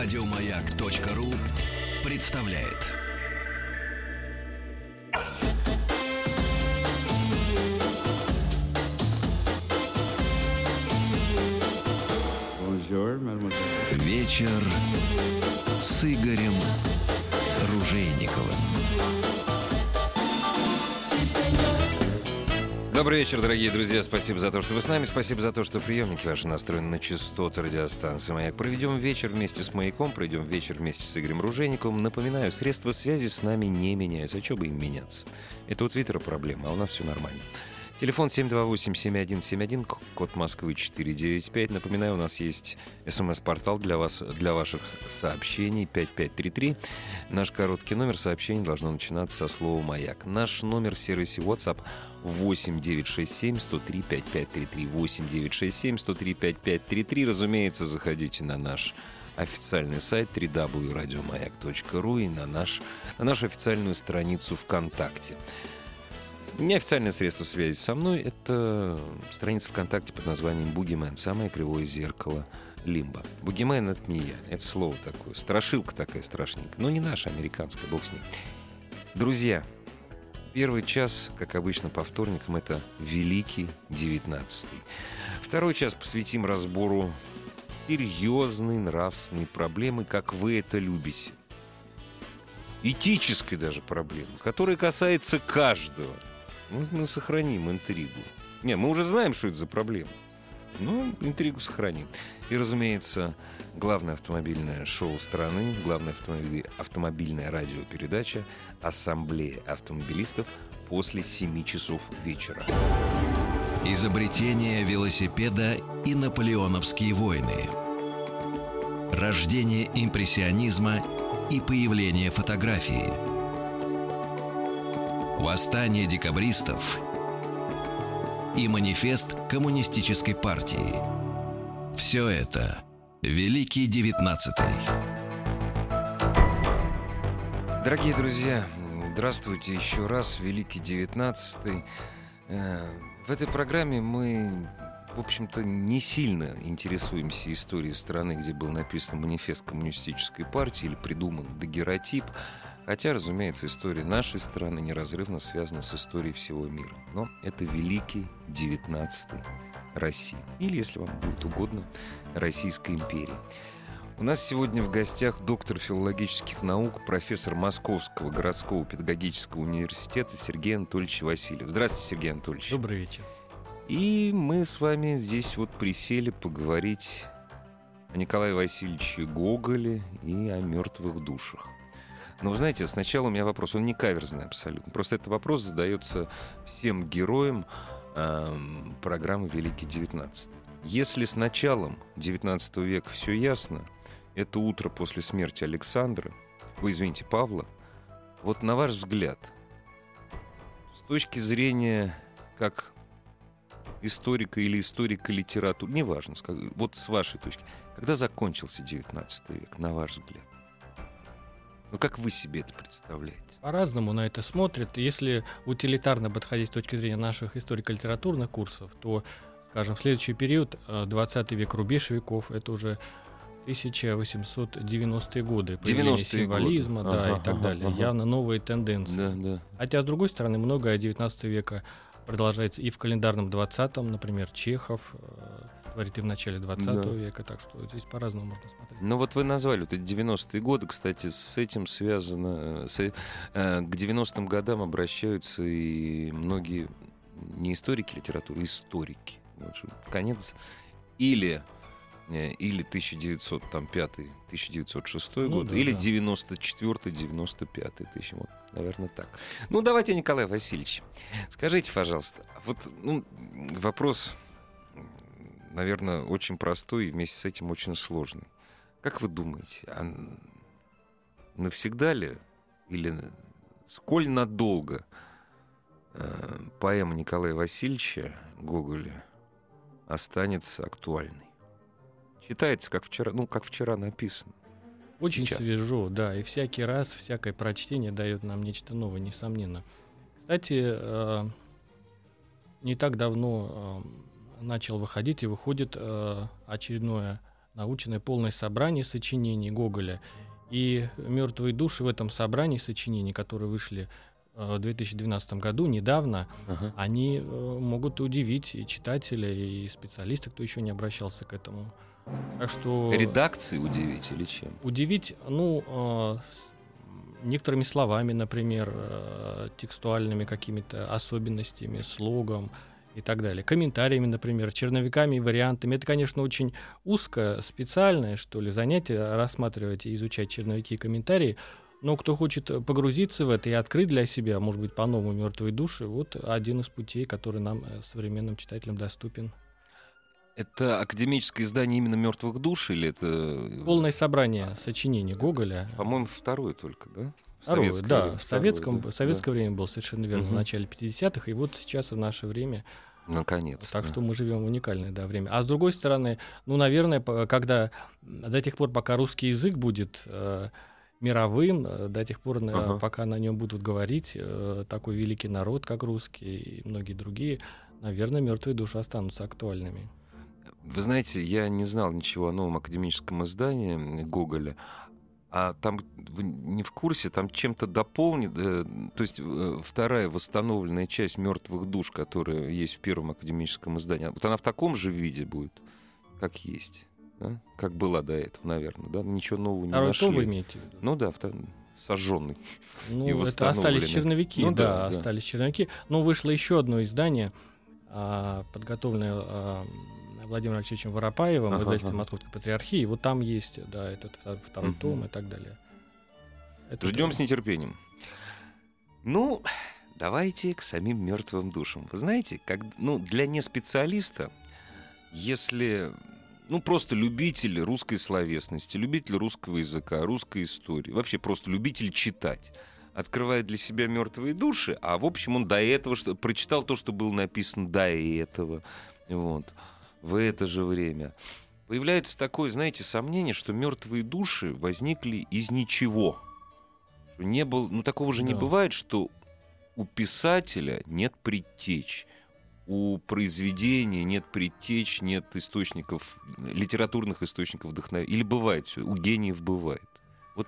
Радиомаяк.ру представляет. Вечер с Игорем Ружейниковым. Добрый вечер, дорогие друзья. Спасибо за то, что вы с нами. Спасибо за то, что приемники ваши настроены на частоты радиостанции «Маяк». Проведем вечер вместе с «Маяком», проведем вечер вместе с Игорем Ружейниковым. Напоминаю, средства связи с нами не меняются. А что бы им меняться? Это у Твиттера проблема, а у нас все нормально. Телефон 728-7171, код Москвы 495. Напоминаю, у нас есть смс-портал для, вас, для ваших сообщений 5533. Наш короткий номер сообщений должно начинаться со слова «Маяк». Наш номер в сервисе WhatsApp 8967 103 5533. 8967 103 5533. Разумеется, заходите на наш официальный сайт www.radiomayak.ru и на, наш, на нашу официальную страницу ВКонтакте. Неофициальное средство связи со мной — это страница ВКонтакте под названием «Бугимен», самое кривое зеркало Лимба. Бугимен — это не я, это слово такое, страшилка такая страшненькая, но не наша, американская, бог с ней. Друзья, первый час, как обычно по вторникам, это Великий девятнадцатый. Второй час посвятим разбору серьезной нравственной проблемы, как вы это любите. Этической даже проблемы, которая касается каждого — ну, мы сохраним интригу. Не, мы уже знаем, что это за проблема. Ну, интригу сохраним. И, разумеется, главное автомобильное шоу страны, главная автомобиль, автомобильная радиопередача «Ассамблея автомобилистов» после 7 часов вечера. Изобретение велосипеда и наполеоновские войны. Рождение импрессионизма и появление фотографии – Восстание декабристов и манифест коммунистической партии. Все это Великий Девятнадцатый. Дорогие друзья, здравствуйте еще раз, Великий Девятнадцатый. Э, в этой программе мы, в общем-то, не сильно интересуемся историей страны, где был написан манифест коммунистической партии или придуман дагеротип. Хотя, разумеется, история нашей страны неразрывно связана с историей всего мира. Но это великий 19 России. Или, если вам будет угодно, Российской империи. У нас сегодня в гостях доктор филологических наук, профессор Московского городского педагогического университета Сергей Анатольевич Васильев. Здравствуйте, Сергей Анатольевич. Добрый вечер. И мы с вами здесь вот присели поговорить о Николае Васильевиче Гоголе и о мертвых душах. Но вы знаете, сначала у меня вопрос, он не каверзный абсолютно. Просто этот вопрос задается всем героям э, программы «Великий девятнадцатый». Если с началом XIX века все ясно, это утро после смерти Александра, вы извините, Павла, вот на ваш взгляд, с точки зрения как историка или историка литературы, неважно, вот с вашей точки, когда закончился XIX век, на ваш взгляд? Ну, как вы себе это представляете? По-разному на это смотрят. Если утилитарно подходить с точки зрения наших историко-литературных курсов, то, скажем, в следующий период, 20 э, век, рубеж веков, это уже 1890-е годы, появление символизма, годы. да, ага, и так ага, далее. Ага. Явно новые тенденции. Да, да. Хотя, с другой стороны, многое 19 века продолжается и в календарном 20-м, например, Чехов, творит и в начале 20 да. века, так что здесь по-разному можно смотреть. Ну вот вы назвали вот эти 90-е годы, кстати, с этим связано, с, э, к 90-м годам обращаются и многие не историки литературы, историки. Вот, конец или э, или 1905 1906 ну, год, да, или да. 94 95 тысяч, вот, наверное, так. Ну, давайте, Николай Васильевич, скажите, пожалуйста, вот ну, вопрос наверное, очень простой и вместе с этим очень сложный. Как вы думаете, а навсегда ли или сколь надолго э, поэма Николая Васильевича Гоголя останется актуальной? Читается, как вчера, ну, как вчера написано. Очень Сейчас. свежо, да, и всякий раз всякое прочтение дает нам нечто новое, несомненно. Кстати, э, не так давно э, начал выходить и выходит э, очередное научное полное собрание сочинений Гоголя. И «Мертвые души» в этом собрании сочинений, которые вышли э, в 2012 году, недавно, uh-huh. они э, могут удивить и читателя, и специалиста, кто еще не обращался к этому. Так что... Редакции удивить или чем? Удивить, ну, э, некоторыми словами, например, текстуальными какими-то особенностями, слогом, и так далее. Комментариями, например, черновиками и вариантами. Это, конечно, очень узко, специальное, что ли, занятие рассматривать и изучать черновики и комментарии. Но кто хочет погрузиться в это и открыть для себя, может быть, по-новому мертвые души, вот один из путей, который нам, э, современным читателям, доступен. Это академическое издание именно мертвых душ или это полное собрание сочинений Гоголя? По-моему, второе только, да? Второе, да, время, в советском, второе, да. советское да. время был совершенно верно, угу. в начале 50-х, и вот сейчас в наше время Наконец. Так что мы живем в уникальное да, время. А с другой стороны, ну, наверное, когда до тех пор, пока русский язык будет э, мировым, э, до тех пор, uh-huh. пока на нем будут говорить э, такой великий народ, как русский и многие другие, наверное, мертвые души останутся актуальными. Вы знаете, я не знал ничего о новом академическом издании Гоголя, а там вы не в курсе, там чем-то дополнит, э, то есть э, вторая восстановленная часть мертвых душ, которая есть в первом академическом издании, вот она в таком же виде будет, как есть, да? как была до этого, наверное, да, ничего нового не Второй нашли. вы имеете? Ну да, сожженный. Ну, это остались черновики, ну, да, да, остались черновики. Но вышло еще одно издание, а, подготовленное а, Владимиром Алексеевичем Воропаевым, ага, издательством ага. Московской Патриархии. Вот там есть, да, этот второй угу. том и так далее. Это Ждем с нетерпением. Ну, давайте к самим мертвым душам. Вы знаете, как, ну, для неспециалиста, если ну, просто любитель русской словесности, любитель русского языка, русской истории, вообще просто любитель читать, открывает для себя мертвые души, а в общем он до этого что, прочитал то, что было написано до этого. Вот в это же время. Появляется такое, знаете, сомнение, что мертвые души возникли из ничего. Не был, ну такого же да. не бывает, что у писателя нет предтеч, у произведения нет предтеч, нет источников, литературных источников вдохновения. Или бывает все, у гениев бывает. Вот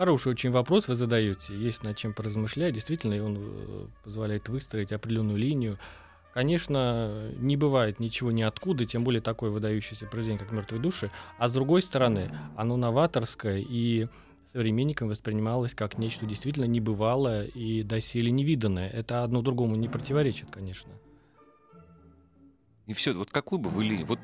Хороший очень вопрос вы задаете. Есть над чем поразмышлять. Действительно, он э, позволяет выстроить определенную линию Конечно, не бывает ничего ниоткуда, тем более такое выдающееся произведение, как «Мертвые души». А с другой стороны, оно новаторское и современникам воспринималось как нечто действительно небывалое и доселе невиданное. Это одно другому не противоречит, конечно. И все, вот какую бы вы линию, вот,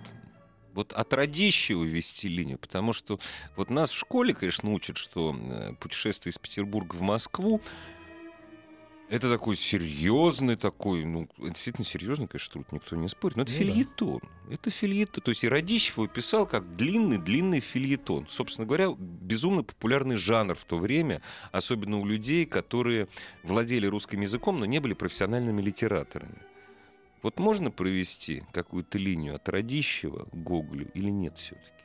вот от Радищева вести линию, потому что вот нас в школе, конечно, учат, что э, путешествие из Петербурга в Москву это такой серьезный такой, ну, действительно серьезный, конечно, труд, никто не спорит. Но это ну, фильетон. Да. Это фильетон. То есть и Радищев его писал как длинный-длинный фильетон. Собственно говоря, безумно популярный жанр в то время, особенно у людей, которые владели русским языком, но не были профессиональными литераторами. Вот можно провести какую-то линию от Радищева к Гоголю или нет все-таки?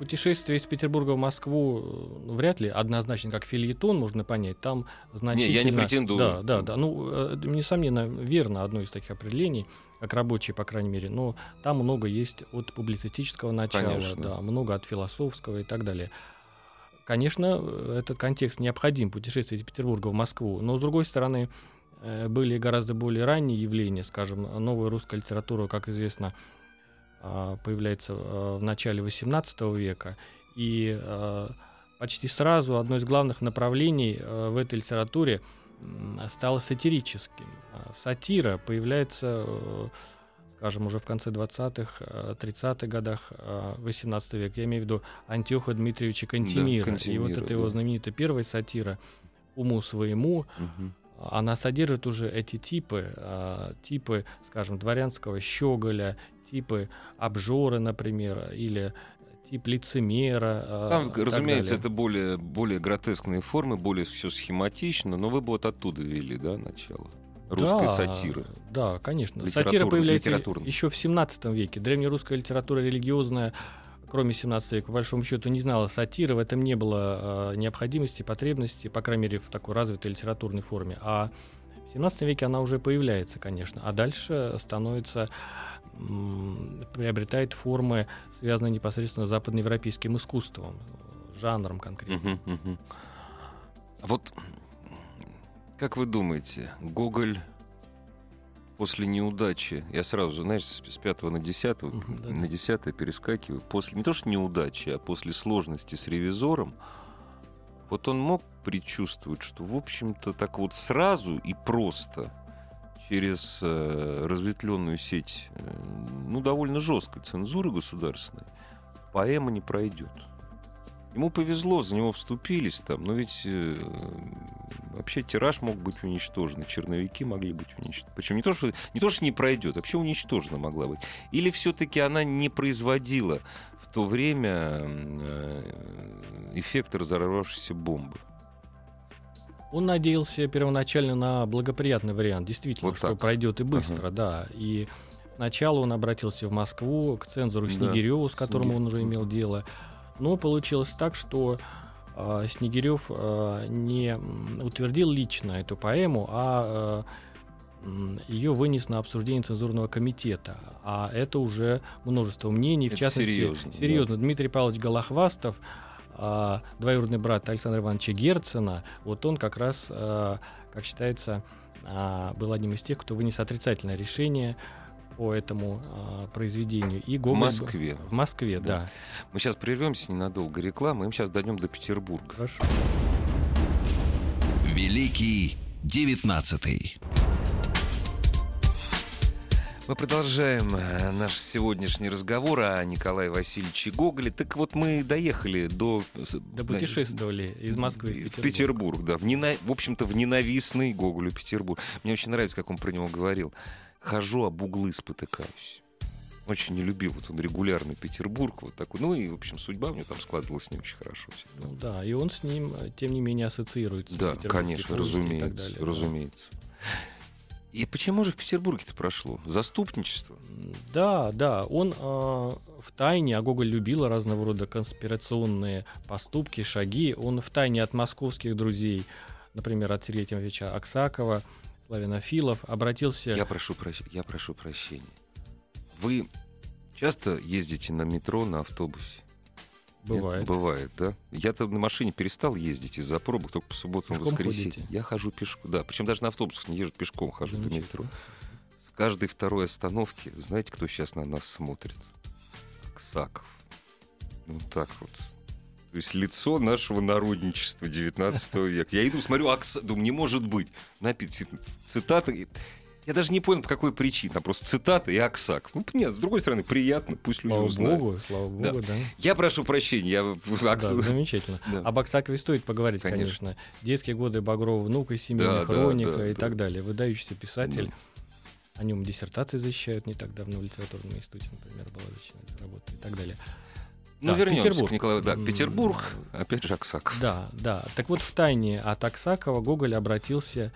Путешествие из Петербурга в Москву ну, вряд ли однозначно как фильетон можно понять. Там значительно... Не, я не претендую. Да, да, да. Ну, э, несомненно, верно одно из таких определений, как рабочее, по крайней мере. Но там много есть от публицистического начала, Конечно. да, много от философского и так далее. Конечно, этот контекст необходим, путешествие из Петербурга в Москву. Но, с другой стороны, э, были гораздо более ранние явления, скажем, новая русская литература, как известно, появляется а, в начале XVIII века. И а, почти сразу одно из главных направлений в этой литературе стало сатирическим. Сатира появляется, скажем, уже в конце 20-х, 30-х годах 18 века. Я имею в виду Антиоха Дмитриевича Кантемира. Да, Кантемира и вот это да. его знаменитая первая сатира «Уму своему», угу она содержит уже эти типы, типы, скажем, дворянского щеголя, типы обжоры, например, или тип лицемера. А, Там, разумеется, далее. это более, более гротескные формы, более все схематично, но вы бы вот оттуда вели, да, начало? Русской да, сатиры. Да, конечно. Сатира появляется еще в 17 веке. Древнерусская литература религиозная, кроме 17 века, по большому счету, не знала сатиры. В этом не было э, необходимости, потребности, по крайней мере, в такой развитой литературной форме. А в 17 веке она уже появляется, конечно. А дальше становится приобретает формы, связанные непосредственно с западноевропейским искусством, жанром конкретно. Угу, угу. Вот как вы думаете, Гоголь после неудачи, я сразу, знаешь, с 5 на 10, да. на 10 перескакиваю, после не то что неудачи, а после сложности с ревизором, вот он мог предчувствовать, что, в общем-то, так вот сразу и просто через э, разветвленную сеть, э, ну, довольно жесткой цензуры государственной, поэма не пройдет. Ему повезло, за него вступились там, но ведь э, вообще тираж мог быть уничтожен, черновики могли быть уничтожены. Причем не то, что не, то, что не пройдет, вообще уничтожена могла быть. Или все-таки она не производила в то время э, эффект разорвавшейся бомбы. Он надеялся первоначально на благоприятный вариант, действительно, вот что пройдет и быстро, ага. да. И сначала он обратился в Москву к цензору Снегиреву, да. с которым Снегирев. он уже имел дело. Но получилось так, что э, Снегирев э, не утвердил лично эту поэму, а э, ее вынес на обсуждение цензурного комитета. А это уже множество мнений. Это в частности, серьезно. серьезно. Да. Дмитрий Павлович Голохвастов, э, двоюродный брат Александра Ивановича Герцена, вот он как раз, э, как считается, э, был одним из тех, кто вынес отрицательное решение по этому э, произведению. И Гоголь... В Москве. В Москве, да. да. Мы сейчас прервемся ненадолго рекламы, мы сейчас дойдем до Петербурга. Хорошо. Великий девятнадцатый. Мы продолжаем э, наш сегодняшний разговор о Николае Васильевиче Гоголе. Так вот, мы доехали до... Да путешествовали из Москвы в Петербург. В Петербург, да. В, нена... в общем-то, в ненавистный Гоголю Петербург. Мне очень нравится, как он про него говорил хожу, об углы спотыкаюсь. Очень не любил вот он регулярный Петербург, вот такой. Ну и, в общем, судьба у него там складывалась не очень хорошо. Всегда. Ну да, и он с ним, э, тем не менее, ассоциируется. Да, конечно, разумеется, и далее, разумеется. Да. И почему же в Петербурге-то прошло? Заступничество? Да, да. Он э, в тайне, а Гоголь любил разного рода конспирационные поступки, шаги. Он в тайне от московских друзей, например, от Сергея Тимофеевича Аксакова, славянофилов, обратился... Я прошу, прощ... я прошу прощения. Вы часто ездите на метро, на автобусе? Бывает. Нет, бывает, да. Я-то на машине перестал ездить из-за пробок только по субботам и воскресеньям. Я хожу пешком, да. Причем даже на автобусах не езжу пешком, хожу до метро. С каждой второй остановки, знаете, кто сейчас на нас смотрит? Аксаков. Ну так вот. То есть лицо нашего народничества 19 века. Я иду, смотрю, Акс... думаю, не может быть. Написано цитаты. Я даже не понял, по какой причине. Там просто цитата и Аксак. Ну, нет, с другой стороны, приятно, пусть люди слава узнают. Богу, слава Богу, да. да. Я прошу прощения. Я... Акс... Да, замечательно. Да. Об Аксакове стоит поговорить, конечно. конечно. Детские годы Багрова внука, семейная да, хроника да, да, и да. так далее. Выдающийся писатель. Да. О нем диссертации защищают не так давно в литературном институте, например, была защищена работа и так далее. Ну, да, вернемся Петербург. к Николаю. Да, Петербург, опять же Аксаков. Да, да. Так вот, в тайне от Аксакова Гоголь обратился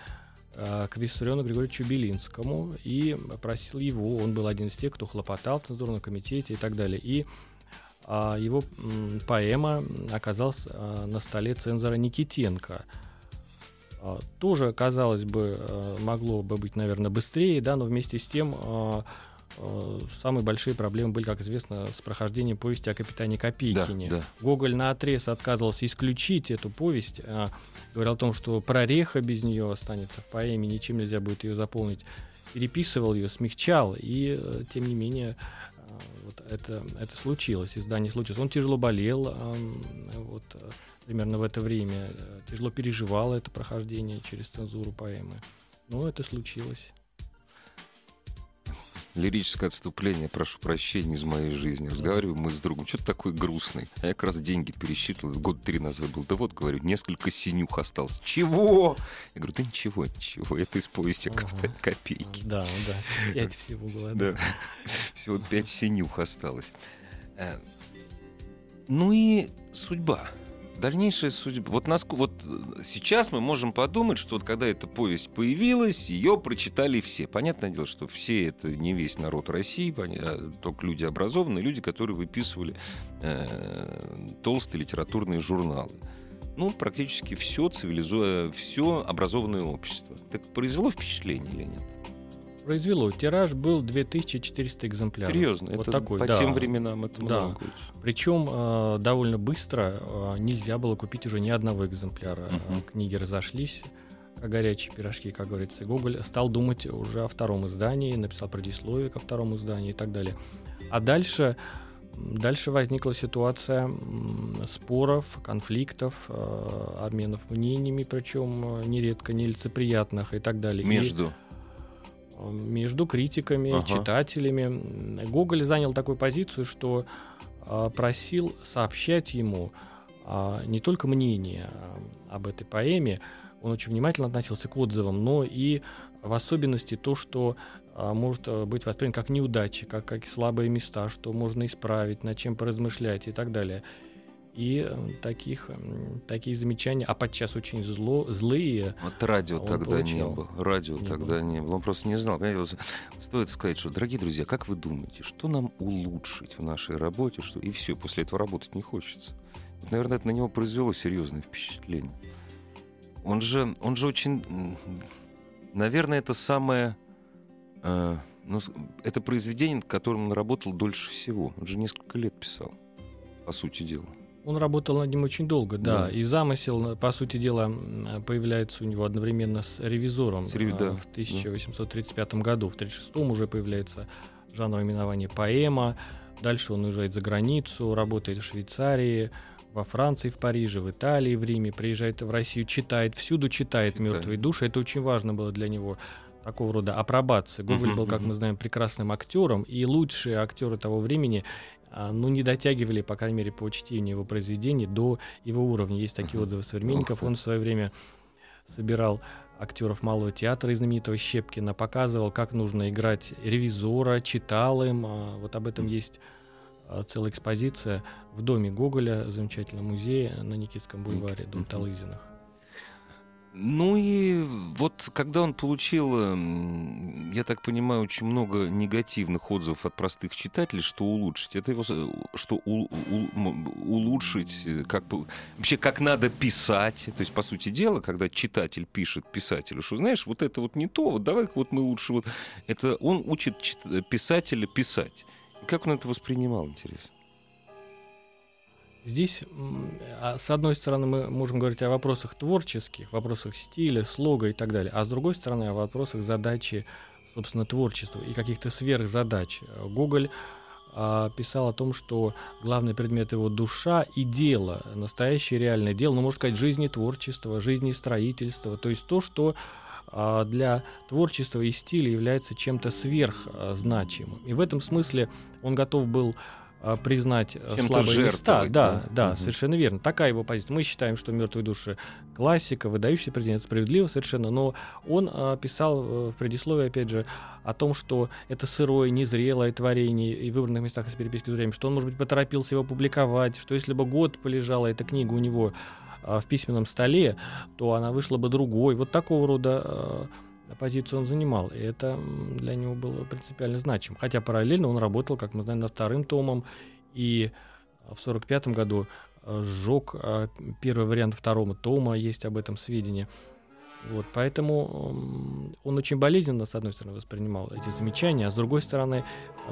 к Виссариону Григорьевичу Белинскому и просил его, он был один из тех, кто хлопотал в цензурном комитете и так далее. И э, его э, поэма оказалась э, на столе цензора Никитенко. Э, тоже, казалось бы, э, могло бы быть, наверное, быстрее, да, но вместе с тем... Э, Э, самые большие проблемы были, как известно, с прохождением повести о капитане Копейкине. Да, да. Гоголь на отрез отказывался исключить эту повесть, а, говорил о том, что прореха без нее останется в поэме, ничем нельзя будет ее заполнить. Переписывал ее, смягчал, и э, тем не менее э, вот это, это случилось, издание случилось. Он тяжело болел, вот, примерно в это время, тяжело переживал это прохождение через цензуру поэмы. Но это случилось лирическое отступление, прошу прощения, из моей жизни. Разговариваем мы с другом, что-то такое грустный. А я как раз деньги пересчитывал, год три назад был. Да вот, говорю, несколько синюх осталось. Чего? Я говорю, да ничего, ничего, это из повести ага. копейки. Да, да, пять всего было. Да, всего пять синюх осталось. Э, ну и судьба дальнейшая судьба. Вот, нас, вот э, сейчас мы можем подумать, что вот когда эта повесть появилась, ее прочитали все. Понятное дело, что все это не весь народ России, а только люди образованные, люди, которые выписывали э, толстые литературные журналы. Ну, практически все цивилизуя, все образованное общество. Так произвело впечатление или нет? Произвело. Тираж был 2400 экземпляров. Серьезно? Вот это такой, по да. тем временам это да. много. Причем э, довольно быстро э, нельзя было купить уже ни одного экземпляра. Uh-huh. Книги разошлись как горячие пирожки, как говорится. Гоголь стал думать уже о втором издании, написал предисловие ко второму изданию и так далее. А дальше Дальше возникла ситуация споров, конфликтов, э, обменов мнениями, причем э, нередко нелицеприятных и так далее. Между? Между критиками, ага. читателями. Гоголь занял такую позицию, что просил сообщать ему не только мнение об этой поэме, он очень внимательно относился к отзывам, но и в особенности то, что а, может быть воспринято как неудачи, как, как слабые места, что можно исправить, над чем поразмышлять и так далее. И э, таких, такие замечания, а подчас очень зло, злые. Вот радио тогда получал. не было. Радио не тогда было. не было. Он просто не знал. Понимаете, стоит сказать, что, дорогие друзья, как вы думаете, что нам улучшить в нашей работе? Что... И все, после этого работать не хочется. Вот, наверное, это на него произвело серьезное впечатление. Он же, он же очень... Наверное, это самое а, ну, это произведение, над которым он работал дольше всего. Он же несколько лет писал, по сути дела. Он работал над ним очень долго, да. да. И замысел, по сути дела, появляется у него одновременно с ревизором с рев... да. в 1835 да. году. В 1936 уже появляется жанровое именование поэма. Дальше он уезжает за границу, работает в Швейцарии, во Франции, в Париже, в Италии, в Риме, приезжает в Россию, читает, всюду читает мертвые души. Это очень важно было для него такого рода апробации. Гоголь uh-huh, был, как uh-huh. мы знаем, прекрасным актером, и лучшие актеры того времени а, ну, не дотягивали, по крайней мере, по чтению его произведений до его уровня. Есть такие отзывы современников. Он в свое время собирал актеров малого театра и знаменитого Щепкина, показывал, как нужно играть ревизора, читал им. А, вот об этом есть а, целая экспозиция в доме Гоголя, замечательном музее на Никитском бульваре, дом Талызиных. Ну и вот когда он получил, эм, я так понимаю, очень много негативных отзывов от простых читателей, что улучшить, это его, что у, у, улучшить, э, как вообще как надо писать, то есть по сути дела, когда читатель пишет писателю, что знаешь, вот это вот не то, вот давай вот мы лучше вот это он учит писателя писать. Как он это воспринимал, интересно? Здесь, а, с одной стороны, мы можем говорить о вопросах творческих, вопросах стиля, слога и так далее, а с другой стороны, о вопросах задачи, собственно, творчества и каких-то сверхзадач. Гоголь а, писал о том, что главный предмет его душа и дело, настоящее реальное дело, ну, можно сказать, жизни творчества, жизни строительства, то есть то, что а, для творчества и стиля является чем-то сверхзначимым. И в этом смысле он готов был признать э, Чем слабые места. Да, да, да угу. совершенно верно. Такая его позиция. Мы считаем, что мертвые души классика, выдающийся президент, справедливо совершенно, но он а, писал э, в предисловии, опять же, о том, что это сырое, незрелое творение и в выбранных местах из переписки с что он, может быть, поторопился его публиковать, что если бы год полежала эта книга у него а, в письменном столе, то она вышла бы другой. Вот такого рода позицию он занимал, и это для него было принципиально значимо. Хотя параллельно он работал, как мы знаем, над вторым томом, и в 1945 году э, сжег э, первый вариант второго тома, есть об этом сведения. Вот, поэтому он очень болезненно, с одной стороны, воспринимал эти замечания, а с другой стороны,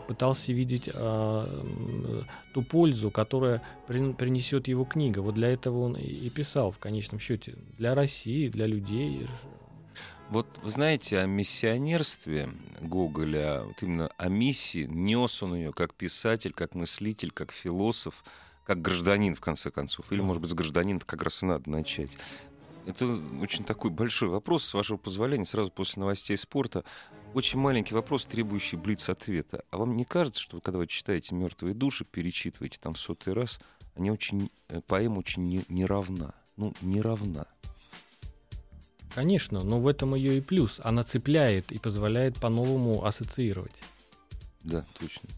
пытался видеть а, ту пользу, которая при, принесет его книга. Вот для этого он и писал в конечном счете для России, для людей, вот вы знаете, о миссионерстве Гоголя, вот именно о миссии, нес он ее как писатель, как мыслитель, как философ, как гражданин, в конце концов. Или, может быть, с гражданин как раз и надо начать. Это очень такой большой вопрос, с вашего позволения, сразу после новостей спорта. Очень маленький вопрос, требующий блиц-ответа. А вам не кажется, что когда вы читаете «Мертвые души», перечитываете там в сотый раз, они очень, э, поэма очень не, не равна? Ну, не равна. Конечно, но в этом ее и плюс. Она цепляет и позволяет по-новому ассоциировать. Да, точно.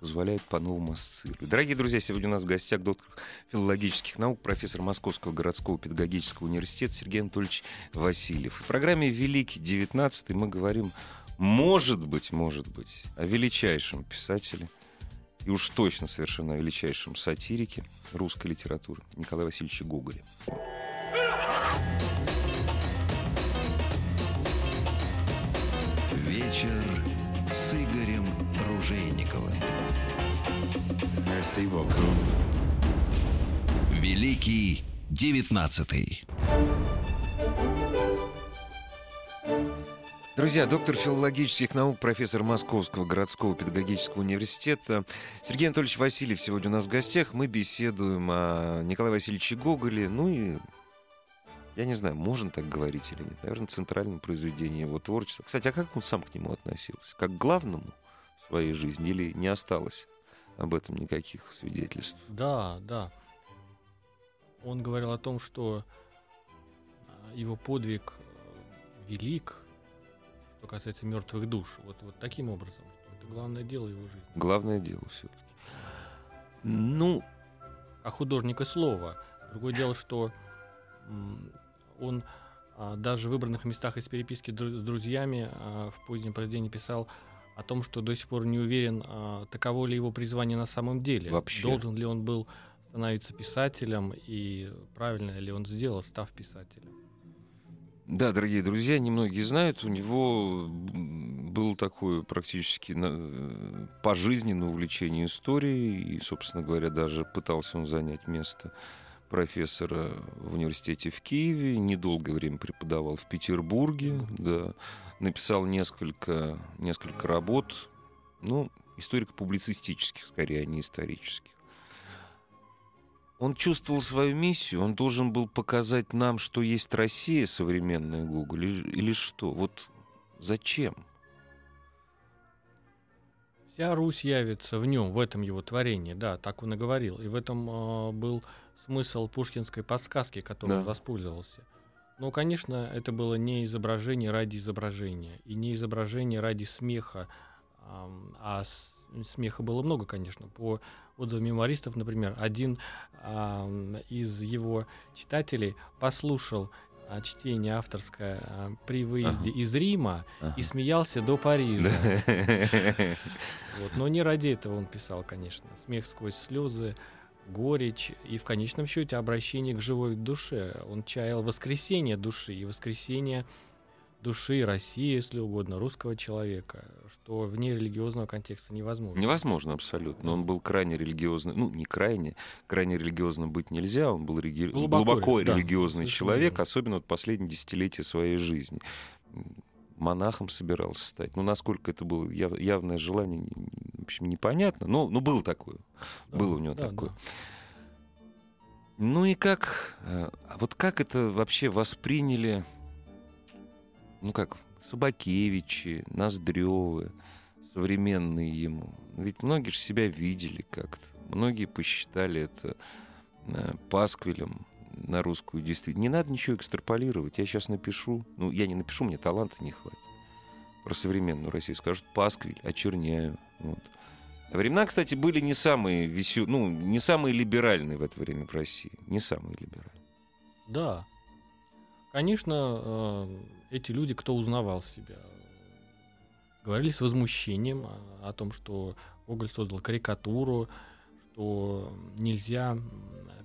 Позволяет по-новому ассоциировать. Дорогие друзья, сегодня у нас в гостях доктор филологических наук, профессор Московского городского педагогического университета Сергей Анатольевич Васильев. В программе «Великий девятнадцатый» мы говорим, может быть, может быть, о величайшем писателе и уж точно совершенно величайшем сатирике русской литературы Николае Васильевиче Гоголе. Вечер с Игорем Ружейниковым. Великий девятнадцатый. Друзья, доктор филологических наук, профессор Московского городского педагогического университета Сергей Анатольевич Васильев сегодня у нас в гостях. Мы беседуем о Николае Васильевиче Гоголе, ну и я не знаю, можно так говорить или нет. Наверное, центральном произведении его творчества. Кстати, а как он сам к нему относился? Как к главному в своей жизни или не осталось об этом никаких свидетельств? Да, да. Он говорил о том, что а, его подвиг э, велик, что касается мертвых душ. Вот, вот таким образом. Это главное дело его жизни. Главное дело все-таки. Ну. А художника слова. Другое дело, что он а, даже в выбранных местах из переписки с друзьями а, в позднем произведении писал о том, что до сих пор не уверен, а, таково ли его призвание на самом деле. Вообще. Должен ли он был становиться писателем и правильно ли он сделал, став писателем. Да, дорогие друзья, немногие знают, у него было такое практически пожизненное увлечение историей, и, собственно говоря, даже пытался он занять место профессора в университете в Киеве, недолгое время преподавал в Петербурге, да, написал несколько, несколько работ, ну, историко-публицистических, скорее, а не исторических он чувствовал свою миссию, он должен был показать нам, что есть Россия современная Google, или, или что? Вот зачем? Вся Русь явится в нем, в этом его творении, да, так он и говорил. И в этом э, был смысл пушкинской подсказки, которой да. он воспользовался. Но, конечно, это было не изображение ради изображения, и не изображение ради смеха, а смеха было много, конечно. По отзывам мемуаристов, например, один из его читателей послушал а, чтение авторское а, при выезде ага. из Рима ага. и смеялся до Парижа. Вот. Но не ради этого он писал, конечно. Смех сквозь слезы, горечь и в конечном счете обращение к живой душе. Он чаял воскресение души и воскресение души России, если угодно, русского человека, что вне религиозного контекста невозможно. Невозможно абсолютно. Он был крайне религиозный, ну не крайне, крайне религиозным быть нельзя, он был реги... глубоко, глубоко да, религиозный человек, верно. особенно вот последние десятилетия своей жизни. Монахом собирался стать. Ну, насколько это было яв... явное желание, в общем, непонятно, но, но было такое. Да, было у него да, такое. Да. Ну и как, э, вот как это вообще восприняли ну как, Собакевичи, Ноздревы, современные ему. Ведь многие же себя видели как-то. Многие посчитали это э, пасквилем на русскую действительность. Не надо ничего экстраполировать. Я сейчас напишу, ну, я не напишу, мне таланта не хватит. Про современную Россию скажут пасквиль, очерняю. Вот. А времена, кстати, были не самые весю... ну, не самые либеральные в это время в России. Не самые либеральные. Да. Конечно, э, эти люди, кто узнавал себя, говорили с возмущением о, том, что Гоголь создал карикатуру, что нельзя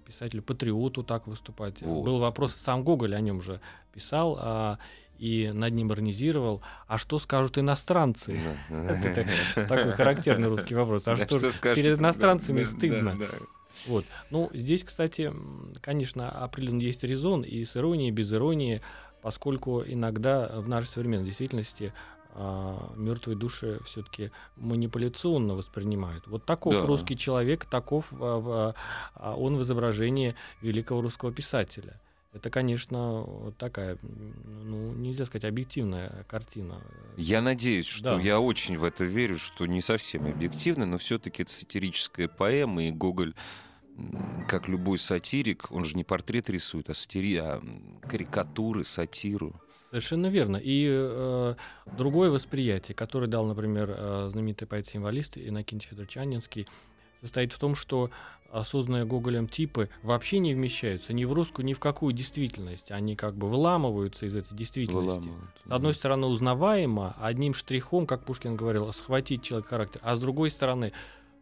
писателю-патриоту так выступать. Вот. Был вопрос, сам Гоголь о нем же писал, а, и над ним иронизировал, а что скажут иностранцы? Такой характерный русский вопрос. А что перед иностранцами стыдно? Вот. Ну, здесь, кстати, конечно, определенно есть резон и с иронией, и без иронии поскольку иногда в нашей современной действительности а, мертвые души все-таки манипуляционно воспринимают. Вот таков да. русский человек, таков а, а, он в изображении великого русского писателя. Это, конечно, вот такая, ну, нельзя сказать, объективная картина. Я надеюсь, что да. я очень в это верю, что не совсем объективно, но все-таки это сатирическая поэма, и Гоголь как любой сатирик, он же не портрет рисует, а, сатири, а карикатуры, сатиру. Совершенно верно. И э, другое восприятие, которое дал, например, э, знаменитый поэт-символист Иннокентий Федорович Анинский, состоит в том, что созданные Гоголем типы вообще не вмещаются ни в русскую, ни в какую действительность. Они как бы выламываются из этой действительности. С одной да. стороны, узнаваемо, одним штрихом, как Пушкин говорил, схватить человек характер, а с другой стороны,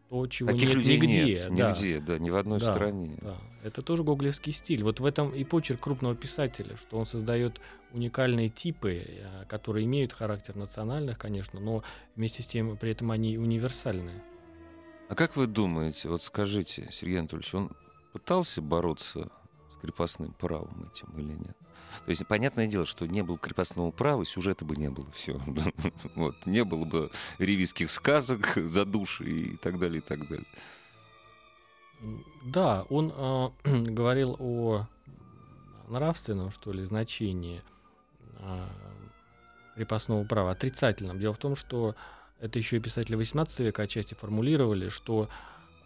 то, чего Таких нет людей нигде. Нет, да. нигде, да, ни в одной да, стране. Да. Это тоже гоголевский стиль. Вот в этом и почерк крупного писателя, что он создает уникальные типы, э, которые имеют характер национальных, конечно, но вместе с тем при этом они универсальные. А как вы думаете, вот скажите, Сергей Анатольевич, он пытался бороться с крепостным правом этим или нет? То есть, понятное дело, что не было крепостного права, сюжета бы не было, все. вот, не было бы ревизских сказок за души и так далее, и так далее. Да, он э, говорил о нравственном, что ли, значении крепостного права, отрицательном. Дело в том, что это еще и писатели XVIII века отчасти формулировали, что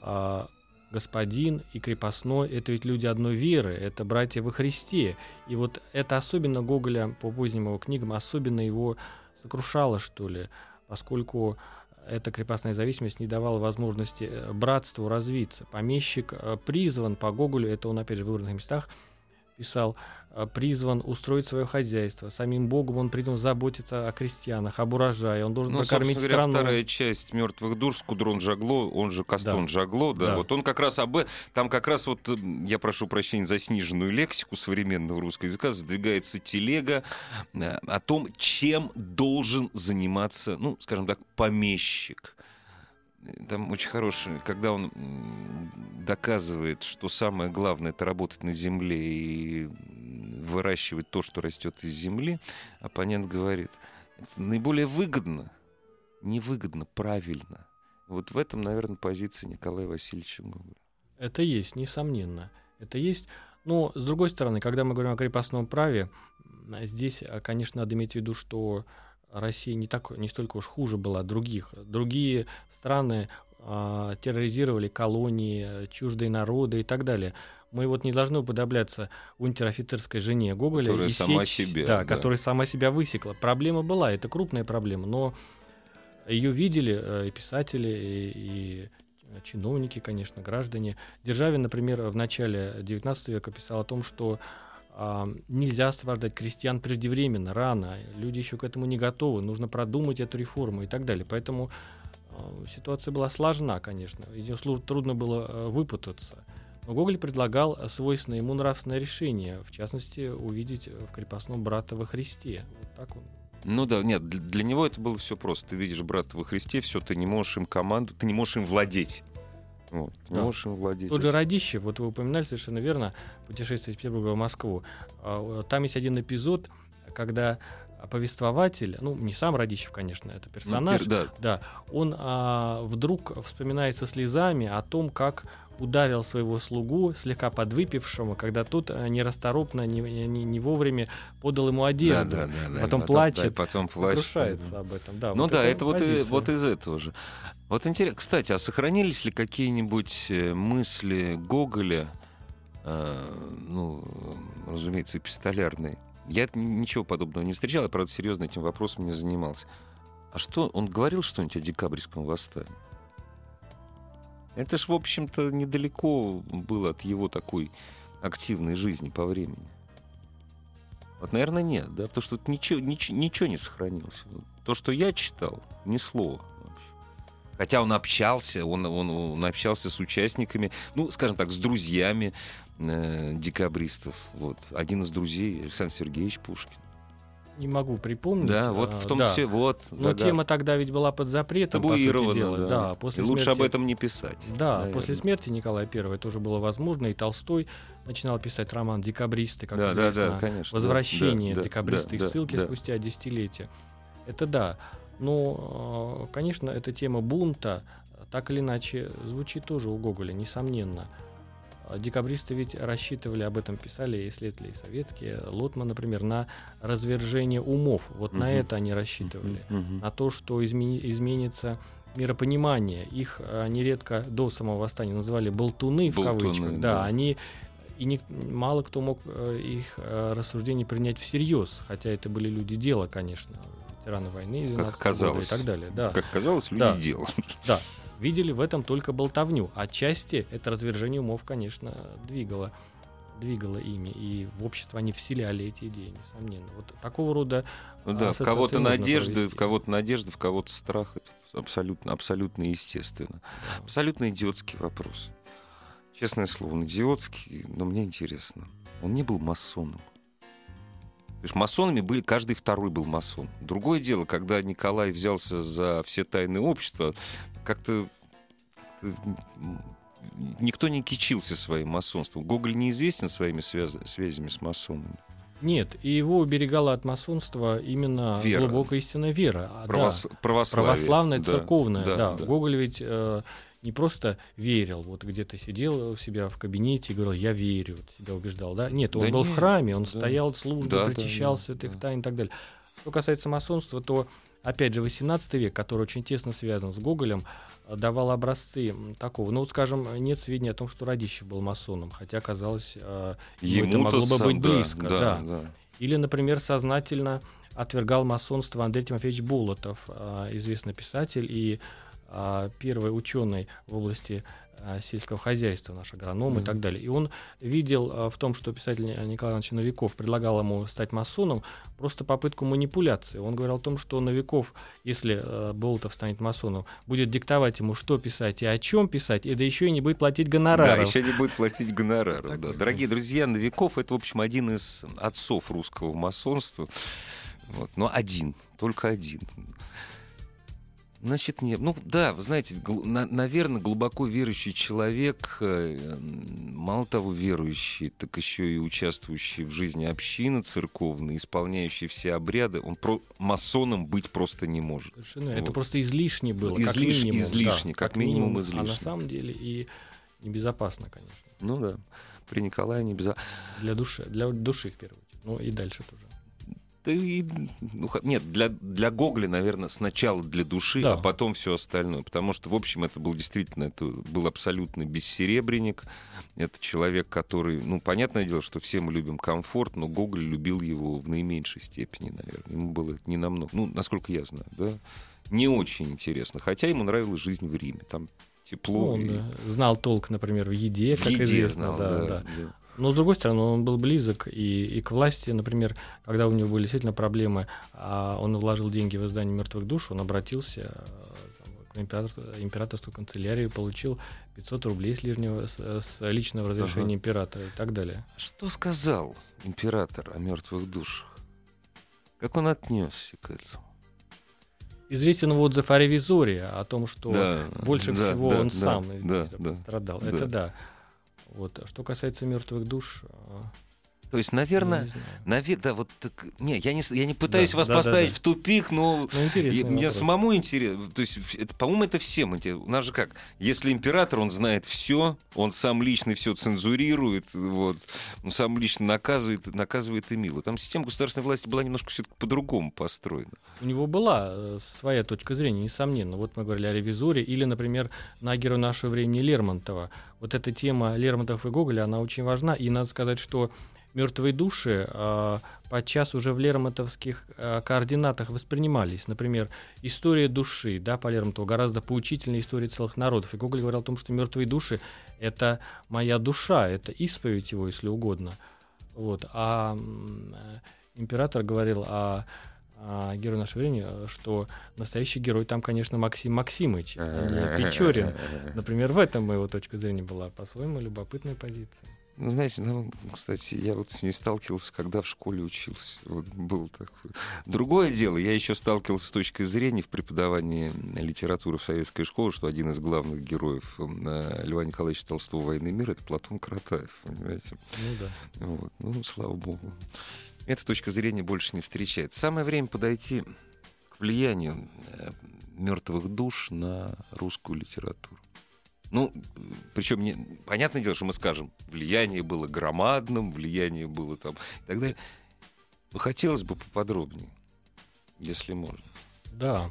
э, господин и крепостной — это ведь люди одной веры, это братья во Христе. И вот это особенно Гоголя по поздним его книгам, особенно его сокрушало, что ли, поскольку эта крепостная зависимость не давала возможности э, братству развиться. Помещик э, призван по Гоголю, это он опять же в выбранных местах писал, призван устроить свое хозяйство. Самим Богом он призван заботиться о крестьянах, об урожае. Он должен ну, прокормить говоря, страну. вторая часть «Мертвых душ» Скудрон Жагло, он же Кастон да. Жагло, да, да, вот он как раз об... Там как раз вот, э, я прошу прощения за сниженную лексику современного русского языка, задвигается телега э, о том, чем должен заниматься, ну, скажем так, помещик там очень хороший, когда он доказывает, что самое главное это работать на земле и выращивать то, что растет из земли, оппонент говорит, это наиболее выгодно, невыгодно, правильно. Вот в этом, наверное, позиция Николая Васильевича Гоголя. Это есть, несомненно. Это есть. Но, с другой стороны, когда мы говорим о крепостном праве, здесь, конечно, надо иметь в виду, что Россия не, так, не столько уж хуже была других. Другие страны э, терроризировали колонии, чуждые народы и так далее. Мы вот не должны уподобляться унтер-офицерской жене Гоголя которая и сама сечь, себя, да, да. которая сама себя высекла. Проблема была, это крупная проблема, но ее видели э, и писатели, и, и чиновники, конечно, граждане. Державин, например, в начале XIX века писал о том, что а, нельзя освобождать крестьян преждевременно, рано, люди еще к этому не готовы, нужно продумать эту реформу и так далее. Поэтому а, ситуация была сложна, конечно, из нее трудно было а, выпутаться. Но Гоголь предлагал свойственное ему нравственное решение, в частности, увидеть в крепостном брата во Христе. Вот так он ну да, нет, для него это было все просто. Ты видишь брата во Христе, все, ты не можешь им команду, ты не можешь им владеть. Вот, да. можешь им владеть. Тот же Радищев, вот вы упоминали совершенно верно, путешествие из Петербурга в Москву. А, там есть один эпизод, когда повествователь, ну, не сам Радищев, конечно, это персонаж, ну, да. да, он а, вдруг вспоминает со слезами о том, как ударил своего слугу, слегка подвыпившему, когда тот э, нерасторопно, не, не, не вовремя подал ему одежду. Да, да, да, потом, да, плачет, да, потом плачет, сокрушается об этом. Да, ну вот да, это вот, и, вот из этого же. Вот интересно, кстати, а сохранились ли какие-нибудь э, мысли Гоголя, э, ну, разумеется, эпистолярные? Я ничего подобного не встречал, я, правда, серьезно этим вопросом не занимался. А что, он говорил что-нибудь о декабрьском восстании? Это ж, в общем-то, недалеко было от его такой активной жизни по времени. Вот, наверное, нет, да, потому что ничего, ничего, ничего не сохранилось. То, что я читал, ни слова. Хотя он общался, он, он, он общался с участниками, ну, скажем так, с друзьями э, декабристов. Вот. Один из друзей Александр Сергеевич Пушкин не могу припомнить. Да, вот в том да. все, вот. Но загад... тема тогда ведь была под запретом, Табуирована, Да. да после и смерти... лучше об этом не писать. Да, наверное. после смерти Николая I это уже было возможно, и Толстой начинал писать роман «Декабристы», как да, известно, да, да, конечно, «Возвращение да, декабристы да, из ссылки да, спустя десятилетия». Это да. Но, э, конечно, эта тема бунта так или иначе звучит тоже у Гоголя, несомненно. Декабристы ведь рассчитывали, об этом писали исследователи советские, Лотман, например, на развержение умов. Вот угу. на это они рассчитывали. Угу. На то, что измени, изменится миропонимание. Их а, нередко до самого восстания называли болтуны, болтуны в кавычках. Да, да. они и не, мало кто мог э, их э, рассуждения принять всерьез, хотя это были люди дела, конечно, ветераны войны, как казалось, и так далее. Да. Как казалось, люди да. дела. Да, видели в этом только болтовню. Отчасти это развержение умов, конечно, двигало двигало ими, и в общество они вселяли эти идеи, несомненно. Вот такого рода ну да, в кого-то надежды, в кого-то надежды, в кого-то страх. Это абсолютно, абсолютно естественно. Абсолютно идиотский вопрос. Честное слово, он идиотский, но мне интересно. Он не был масоном. Потому масонами были, каждый второй был масон. Другое дело, когда Николай взялся за все тайны общества, как-то никто не кичился своим масонством. Гоголь неизвестен своими связ... связями с масонами. Нет, и его уберегала от масонства именно вера. глубокая истинная вера. Правос... Да, православие. Православная, да, церковная. Да, да. Да. Гоголь ведь э, не просто верил, вот где-то сидел у себя в кабинете и говорил, я верю, себя убеждал, да? Нет, он да был нет, в храме, он да. стоял в службе, да, причащал да, святых да. тайн и так далее. Что касается масонства, то, опять же, 18 век, который очень тесно связан с Гоголем, давал образцы такого. Ну, вот, скажем, нет сведений о том, что Радищев был масоном, хотя казалось, э, ему это могло бы быть близко. Да, да. Да. Или, например, сознательно отвергал масонство Андрей Тимофеевич Болотов, э, известный писатель и первый ученый в области сельского хозяйства, наш агроном mm-hmm. и так далее. И он видел а, в том, что писатель Николай Иванович Новиков предлагал ему стать масоном, просто попытку манипуляции. Он говорил о том, что Новиков, если э, Болотов станет масоном, будет диктовать ему, что писать и о чем писать, и да еще и не будет платить гонораров. Да, еще не будет платить гонораров. Да. Дорогие друзья, Новиков это, в общем, один из отцов русского масонства. Вот. Но один, только один. Значит, нет. Ну да, вы знаете, гл- на- наверное, глубоко верующий человек, э, мало того верующий, так еще и участвующий в жизни общины церковной, исполняющий все обряды, он про- масоном быть просто не может. Совершенно. Вот. Это просто излишне было. Излиш... как минимум, излишне, да, как, как минимум, минимум излишне. А на самом деле и небезопасно, конечно. Ну да. При Николае небезопасно. Для души, для души в первую очередь. Ну и дальше тоже. И, ну, нет, для, для Гогля, наверное, сначала для души, да. а потом все остальное. Потому что, в общем, это был действительно, это был абсолютно бессеребренник. Это человек, который, ну, понятное дело, что все мы любим комфорт, но Гоголь любил его в наименьшей степени, наверное. Ему было не намного, ну, насколько я знаю, да, не очень интересно. Хотя ему нравилась жизнь в Риме. Там тепло. Ну, он и... знал толк, например, в еде, в как еде известно. Знал, да, да, да. да. Но, с другой стороны, он был близок и, и к власти. Например, когда у него были действительно проблемы, а он вложил деньги в издание «Мертвых душ», он обратился э, к императорству, императорству канцелярии, получил 500 рублей с лишнего, с, с личного разрешения ага. императора и так далее. Что сказал император о «Мертвых душах»? Как он отнесся к этому? Известен отзыв о ревизоре, о том, что да, больше да, всего да, он да, сам да, да, пострадал. Да. Это да. Вот. А что касается мертвых душ, то есть, наверное, навер... да, вот так... не, я не, я не пытаюсь да, вас да, поставить да, да. в тупик, но ну, я, мне самому интересно. То есть, это, по-моему, это всем интересно. У нас же как, если император, он знает все, он сам лично все цензурирует, вот, он сам лично наказывает, наказывает Эмилу. Там система государственной власти была немножко все-таки по-другому построена. У него была э, своя точка зрения, несомненно. Вот мы говорили о ревизоре или, например, на герою нашего времени Лермонтова. Вот эта тема Лермонтов и Гоголя, она очень важна. И надо сказать, что мертвые души э, подчас уже в лермонтовских э, координатах воспринимались. Например, история души, да, по Лермонтову гораздо поучительнее истории целых народов. И Гоголь говорил о том, что мертвые души — это моя душа, это исповедь его, если угодно. Вот. А император говорил о а герой нашего времени, что настоящий герой там, конечно, Максим Максимыч, а не Печорин. Например, в этом моего точка зрения была по-своему любопытная позиция. Ну, знаете, ну, кстати, я вот с ней сталкивался, когда в школе учился. Вот был такой. Другое дело, я еще сталкивался с точки зрения в преподавании литературы в советской школе, что один из главных героев э, Льва Николаевича Толстого «Войны и мира» — это Платон Каратаев, понимаете? Ну да. Вот. Ну, слава богу. Эта точка зрения больше не встречается. Самое время подойти к влиянию э, мертвых душ на русскую литературу. Ну, причем, не, понятное дело, что мы скажем, влияние было громадным, влияние было там и так далее. Но хотелось бы поподробнее, если можно. Да.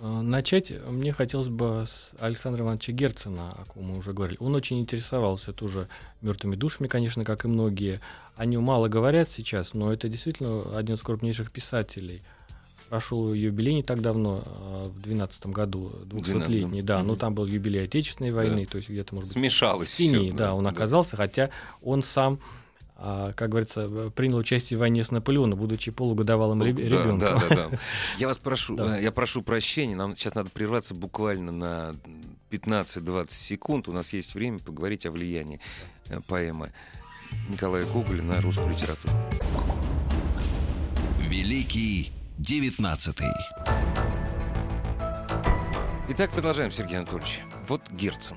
Э, начать мне хотелось бы с Александра Ивановича Герцена, о ком мы уже говорили. Он очень интересовался тоже мертвыми душами, конечно, как и многие. О нем мало говорят сейчас, но это действительно один из крупнейших писателей – прошел юбилей не так давно, а, в 2012 году, 200-летний, да, но там был юбилей Отечественной войны, да. то есть где-то, может быть, Смешалось в тени, да, да, он оказался, хотя он сам а, как говорится, принял участие в войне с Наполеоном, будучи полугодовалым ребенком. Да, да, да, да. Я вас прошу, да. Э, я прошу прощения, нам сейчас надо прерваться буквально на 15-20 секунд. У нас есть время поговорить о влиянии э, поэмы Николая Гоголя на русскую литературу. Великий девятнадцатый. Итак, продолжаем, Сергей Анатольевич. Вот Герцен.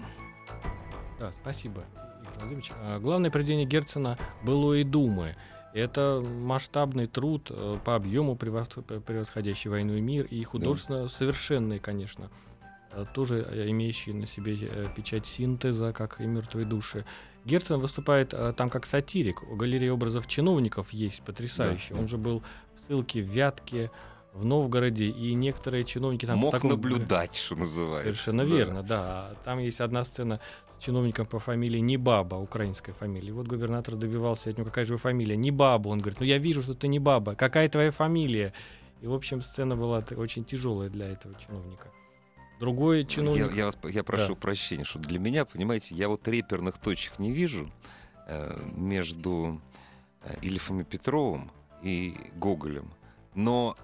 Да, спасибо. Владимирович. А, главное произведение Герцена «Было и думы». Это масштабный труд э, по объему, превосходящий «Войну и мир», и художественно да. совершенный, конечно, э, тоже э, имеющий на себе печать синтеза, как и «Мертвые души». Герцен выступает там как сатирик. У галереи образов чиновников есть потрясающий. Да, Он же был в ссылке в Вятке, в Новгороде, и некоторые чиновники там... Мог таком... наблюдать, что называется. Совершенно да. верно, да. Там есть одна сцена чиновником по фамилии Небаба, украинской фамилии. Вот губернатор добивался от него, какая же вы фамилия? Небаба. Он говорит, ну я вижу, что ты не баба. Какая твоя фамилия? И, в общем, сцена была очень тяжелая для этого чиновника. Другой чиновник... Я, я, вас, я прошу да. прощения, что для меня, понимаете, я вот реперных точек не вижу э, между э, Ильфом и Петровым и Гоголем. Но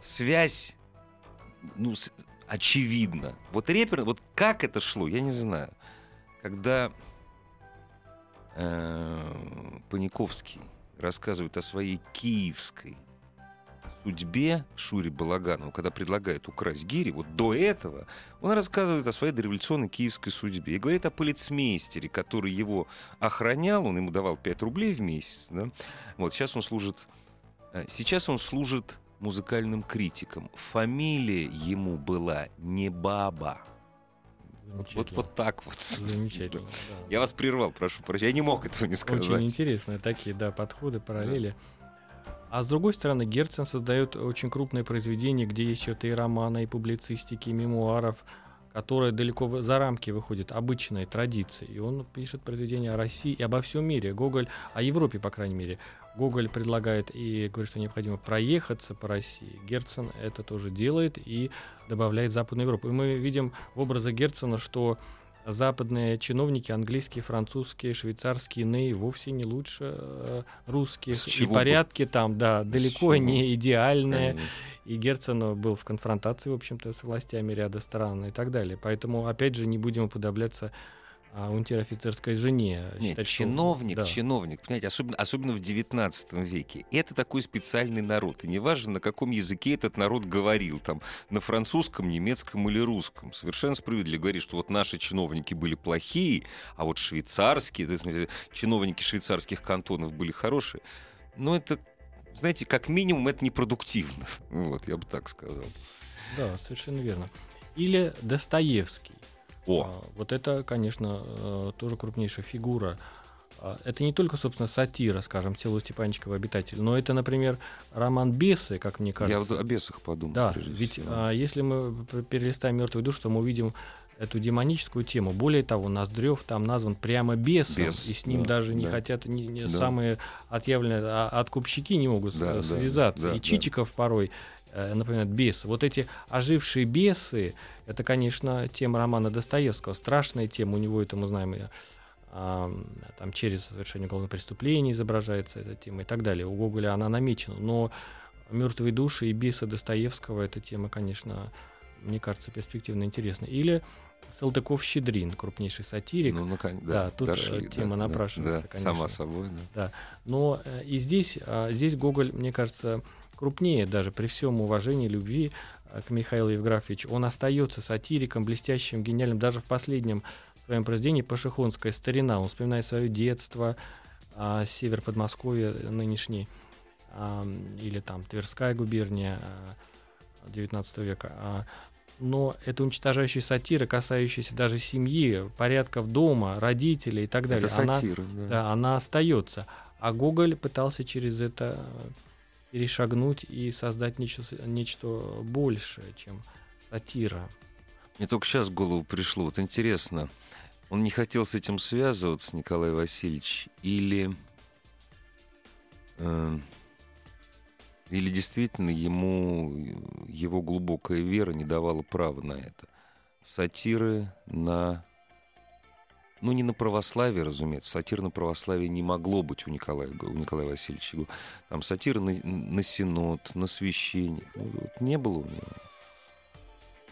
связь, ну, с, очевидна. Вот репер, вот как это шло, я не знаю когда э, Паниковский рассказывает о своей киевской судьбе Шуре Балаганову, когда предлагает украсть гири, вот до этого он рассказывает о своей дореволюционной киевской судьбе и говорит о полицмейстере, который его охранял, он ему давал 5 рублей в месяц. Да? Вот сейчас он служит, сейчас он служит музыкальным критиком. Фамилия ему была не Баба. Вот, вот так вот. Замечательно. Да. Я вас прервал, прошу прощения. Я не мог этого не сказать. Очень интересные такие, да, подходы, параллели. Да. А с другой стороны, Герцен создает очень крупные произведения, где есть что-то и романа, и публицистики, и мемуаров, которые далеко за рамки выходят обычной традиции. И он пишет произведения о России и обо всем мире. Гоголь о Европе, по крайней мере. Гоголь предлагает и говорит, что необходимо проехаться по России. Герцен это тоже делает и добавляет Западную Европу. И мы видим в образе Герцена, что западные чиновники, английские, французские, швейцарские, иные, вовсе не лучше э, русских. И порядки бы? там, да, далеко не идеальные. Конечно. И Герцен был в конфронтации, в общем-то, с властями ряда стран и так далее. Поэтому, опять же, не будем уподобляться а унтер-офицерской жене. Нет, считать, чиновник, что... да. чиновник, понимаете, особенно, особенно в XIX веке. Это такой специальный народ. И неважно, на каком языке этот народ говорил, там, на французском, немецком или русском. Совершенно справедливо говорить, что вот наши чиновники были плохие, а вот швейцарские, чиновники швейцарских кантонов были хорошие. Но это, знаете, как минимум, это непродуктивно. Вот, я бы так сказал. Да, совершенно верно. Или Достоевский. О. А, вот это, конечно, э, тоже крупнейшая фигура. А, это не только, собственно, сатира, скажем, тело Степанчикова обитатель, но это, например, роман Бесы, как мне кажется. Я вот о бесах подумал. Да, ведь всего. А, если мы перелистаем мертвую душу, то мы увидим эту демоническую тему. Более того, Ноздрев там назван прямо бесом, Бес, и с ним да, даже не да. хотят не, не да. самые отъявленные а, откупщики не могут да, связаться. Да, и Чичиков да. порой например, бесы. Вот эти ожившие бесы, это, конечно, тема романа Достоевского, страшная тема, у него это мы знаем, а, там через совершение уголовного преступления изображается эта тема и так далее. У Гоголя она намечена, но мертвые души и бесы Достоевского эта тема, конечно, мне кажется, перспективно интересна. Или Салтыков-Щедрин, крупнейший сатирик. Ну, наконец, да, да, тут э, дошли, тема да, напрашивается, да, конечно. Сама собой, да. да. Но э, и здесь, а, здесь Гоголь, мне кажется, крупнее даже при всем уважении, любви э, к Михаилу Евграфовичу. Он остается сатириком, блестящим, гениальным. Даже в последнем своем произведении «Пашихонская старина» он вспоминает свое детство, а, север Подмосковья нынешний, а, или там Тверская губерния а, 19 века. А, но это уничтожающая сатира, касающаяся даже семьи, порядков дома, родителей и так далее. Это сатира, она, да. Да, она остается. А Гоголь пытался через это перешагнуть и создать нечто, нечто большее, чем сатира. Мне только сейчас в голову пришло. Вот интересно, он не хотел с этим связываться, Николай Васильевич, или, э, или действительно ему его глубокая вера не давала права на это? Сатиры на Ну, не на православие, разумеется. Сатир на православие не могло быть у Николая, у Николая Васильевича. Там сатир на, на синод, на священник. Ну, вот не было у него.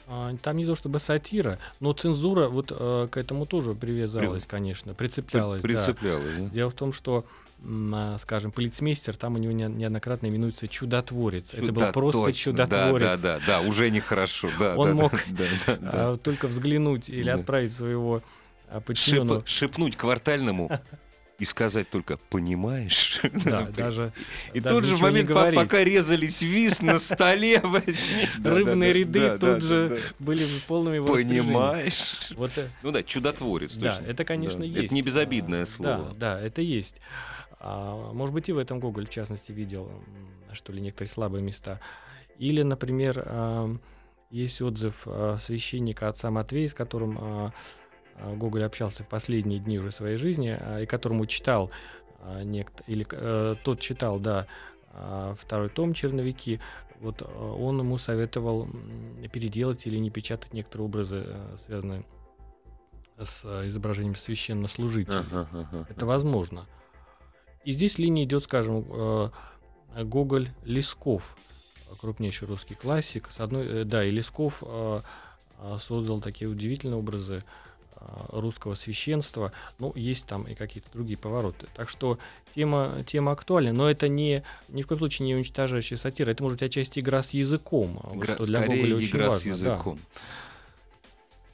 А, там не то чтобы сатира, но цензура вот э, к этому тоже привязалась, При... конечно, прицеплялась. Прицеплялась, да. да. Дело в том, что а, скажем, полицмейстер, там у него неоднократно именуется чудотворец. Это был просто точно. чудотворец. Да, да, да, да, уже нехорошо. Да, Он да, мог да, да, да. только взглянуть или отправить своего подчиненного. Шип, шепнуть квартальному и сказать только «понимаешь?». Да, даже И даже тут же момент, пока резались виз на столе Рыбные ряды тут же были полными Понимаешь? Вот, э, ну да, чудотворец. Да, это, конечно, есть. Это не безобидное слово. Да, да, это есть. А, может быть, и в этом Гоголь, в частности, видел, что ли, некоторые слабые места. Или, например, а, есть отзыв а, священника отца Матвея, с которым Гоголь общался в последние дни уже своей жизни, и которому читал некто, или э, тот читал, да, второй том «Черновики», вот он ему советовал переделать или не печатать некоторые образы, э, связанные с изображением священнослужителей. Ага, ага, Это возможно. И здесь линия идет, скажем, э, Гоголь Лесков, крупнейший русский классик. С одной, э, да, и Лесков э, создал такие удивительные образы русского священства. Ну, есть там и какие-то другие повороты. Так что тема, тема актуальна, но это не, ни в коем случае не уничтожающая сатира. Это может быть отчасти игра с языком, игра, что для Гоголя очень игра важно. с языком. Да.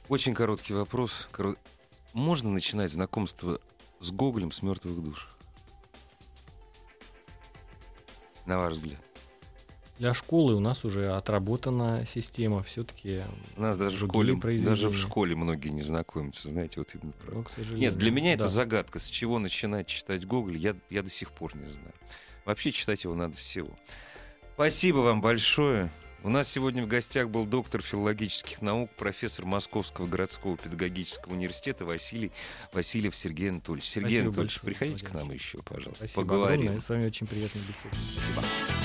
Очень короткий вопрос. Можно начинать знакомство с Гоголем с мертвых душ? на ваш взгляд? Для школы у нас уже отработана система, все-таки. У нас даже в школе, даже в школе многие не знакомятся, знаете, вот именно. Ну, к сожалению. Нет, для меня да. это загадка, с чего начинать читать Гоголь, я, я до сих пор не знаю. Вообще читать его надо всего. Спасибо вам большое. У нас сегодня в гостях был доктор филологических наук, профессор Московского городского педагогического университета Василий Васильев Сергей Анатольевич. Сергей Спасибо Анатольевич, большое, приходите Владимир. к нам еще, пожалуйста, Спасибо поговорим. Огромное. С вами очень приятно беседовать. Спасибо.